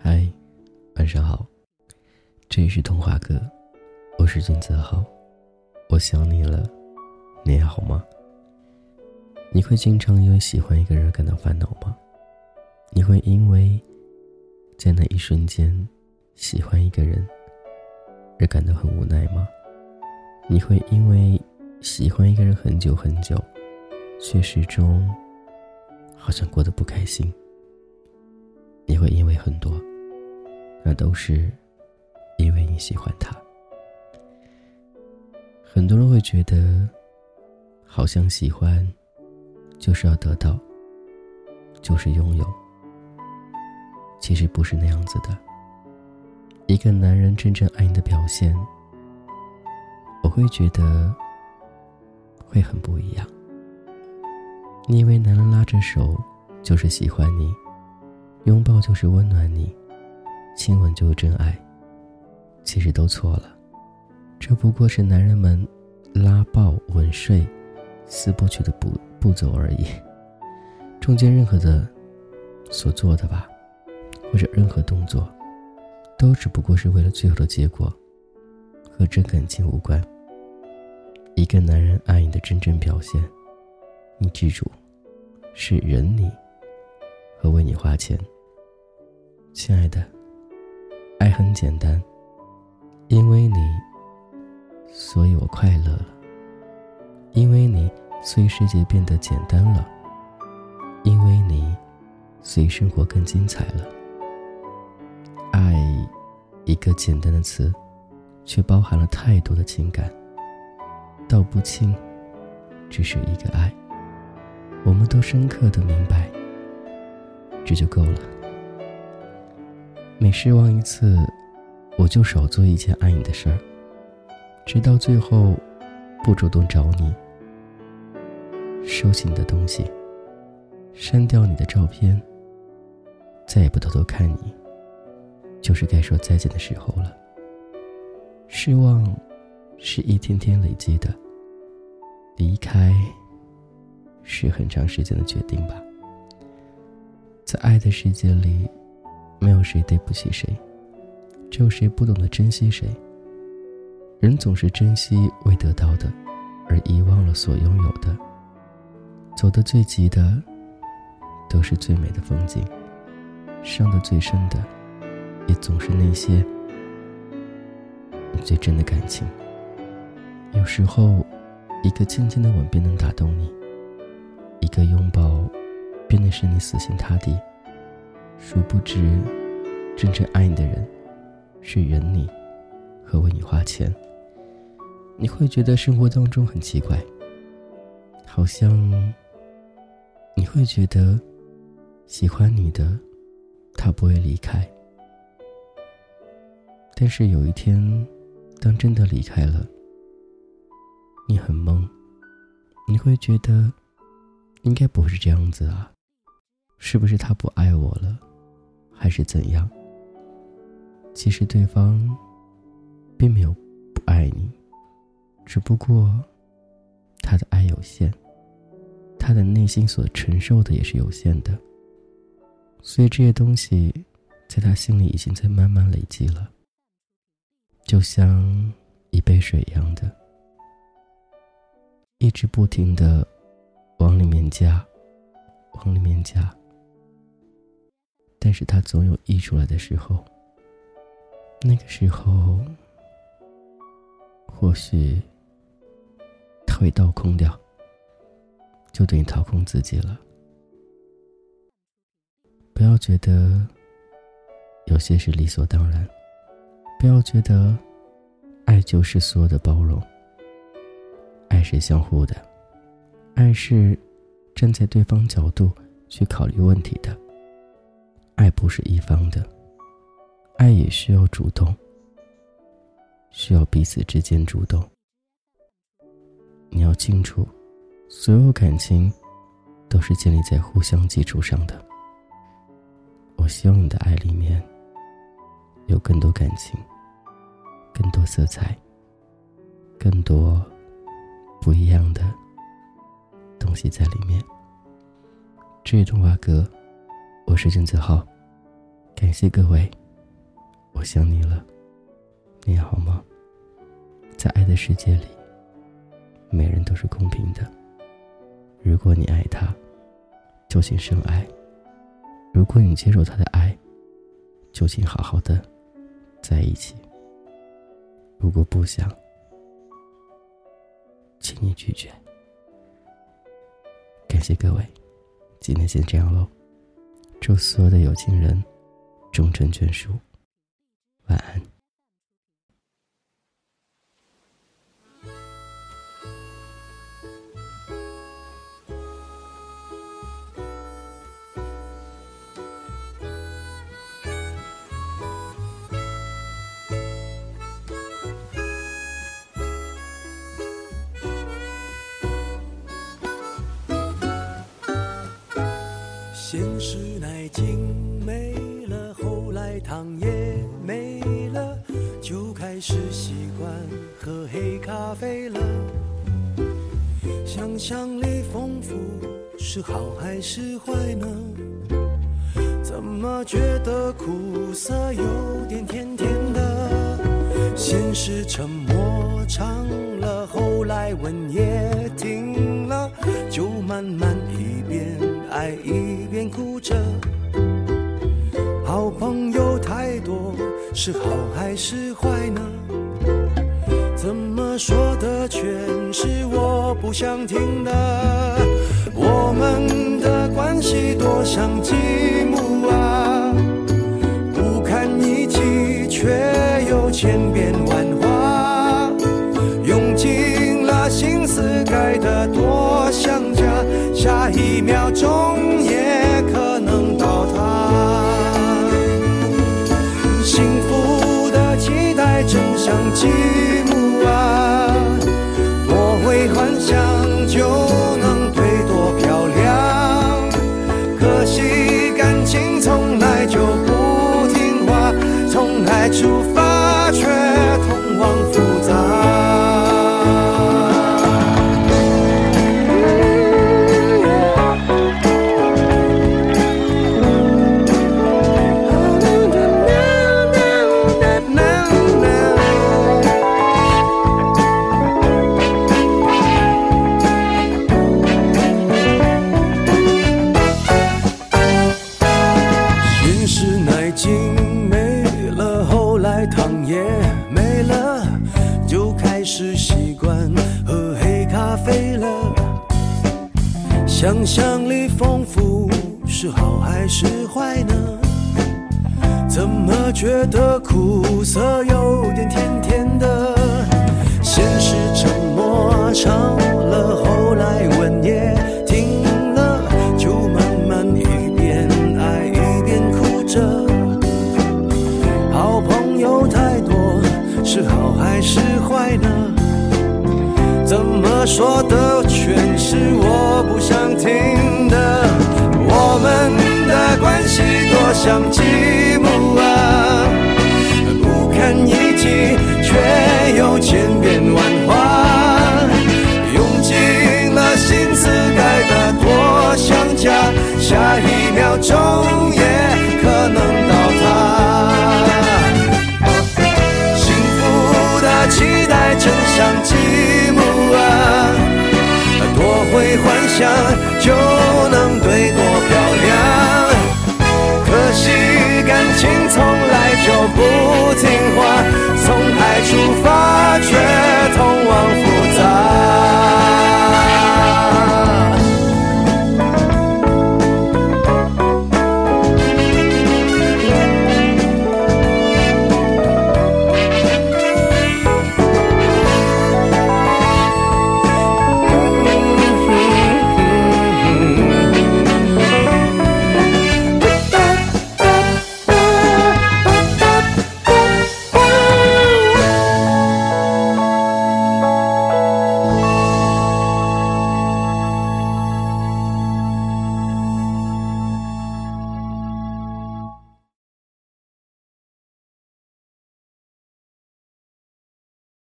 嗨，晚上好，这里是童话哥，我是君泽浩，我想你了，你还好吗？你会经常因为喜欢一个人感到烦恼吗？你会因为在那一瞬间喜欢一个人而感到很无奈吗？你会因为喜欢一个人很久很久，却始终好像过得不开心？你会因为很多，那都是因为你喜欢他。很多人会觉得，好像喜欢就是要得到，就是拥有。其实不是那样子的。一个男人真正爱你的表现，我会觉得会很不一样。你以为男人拉着手就是喜欢你，拥抱就是温暖你，亲吻就是真爱，其实都错了。这不过是男人们拉抱、吻睡、四部曲的步步骤而已。中间任何的所做的吧。或者任何动作，都只不过是为了最后的结果，和真感情无关。一个男人爱你的真正表现，你记住，是忍你和为你花钱。亲爱的，爱很简单，因为你，所以我快乐了；因为你，所以世界变得简单了；因为你，所以生活更精彩了。爱一个简单的词，却包含了太多的情感。道不清，只是一个爱。我们都深刻的明白，这就够了。每失望一次，我就少做一件爱你的事儿，直到最后，不主动找你，收起你的东西，删掉你的照片，再也不偷偷看你。就是该说再见的时候了。失望，是一天天累积的。离开，是很长时间的决定吧。在爱的世界里，没有谁对不起谁，只有谁不懂得珍惜谁。人总是珍惜未得到的，而遗忘了所拥有的。走得最急的，都是最美的风景；伤得最深的。也总是那些最真的感情。有时候，一个轻轻的吻便能打动你；一个拥抱，便能使你死心塌地。殊不知，真正爱你的人，是忍你和为你花钱。你会觉得生活当中很奇怪，好像你会觉得喜欢你的他不会离开。但是有一天，当真的离开了，你很懵，你会觉得，应该不是这样子啊，是不是他不爱我了，还是怎样？其实对方，并没有不爱你，只不过，他的爱有限，他的内心所承受的也是有限的，所以这些东西，在他心里已经在慢慢累积了。就像一杯水一样的，一直不停的往里面加，往里面加。但是它总有溢出来的时候。那个时候，或许它会倒空掉，就等于掏空自己了。不要觉得有些是理所当然。不要觉得，爱就是所有的包容。爱是相互的，爱是站在对方角度去考虑问题的。爱不是一方的，爱也需要主动，需要彼此之间主动。你要清楚，所有感情都是建立在互相基础上的。我希望你的爱里面。有更多感情，更多色彩，更多不一样的东西在里面。这动画歌，我是郑子浩，感谢各位，我想你了，你好吗？在爱的世界里，每人都是公平的。如果你爱他，就请深爱；如果你接受他的爱，就请好好的在一起。如果不想，请你拒绝。感谢各位，今天先这样喽。祝所有的有情人终成眷属，晚安。黑咖啡了。想象力丰富是好还是坏呢？怎么觉得苦涩有点甜甜的？先是沉默长了，后来吻也停了，就慢慢一边。爱一边哭着，好朋友太多，是好还是坏呢？全是我不想听的？我们的关系多像积木啊，不堪一击，却又千变万化，用尽了心思盖得多像家。下一秒钟也可能倒塌，幸福的期待正像积是好还是坏呢？怎么觉得苦涩有点甜甜的？先是沉默长了，后来吻也停了，就慢慢一边爱一边哭着。好朋友太多是好还是坏呢？怎么说的全是我不想听的？我们的关系多像积木啊，不堪一击，却又千变万化，用尽了心思盖得多像家，下一秒钟也可能倒塌。幸福的期待正像积木。啊，多会幻想就能对情从来就不听话，从爱出发。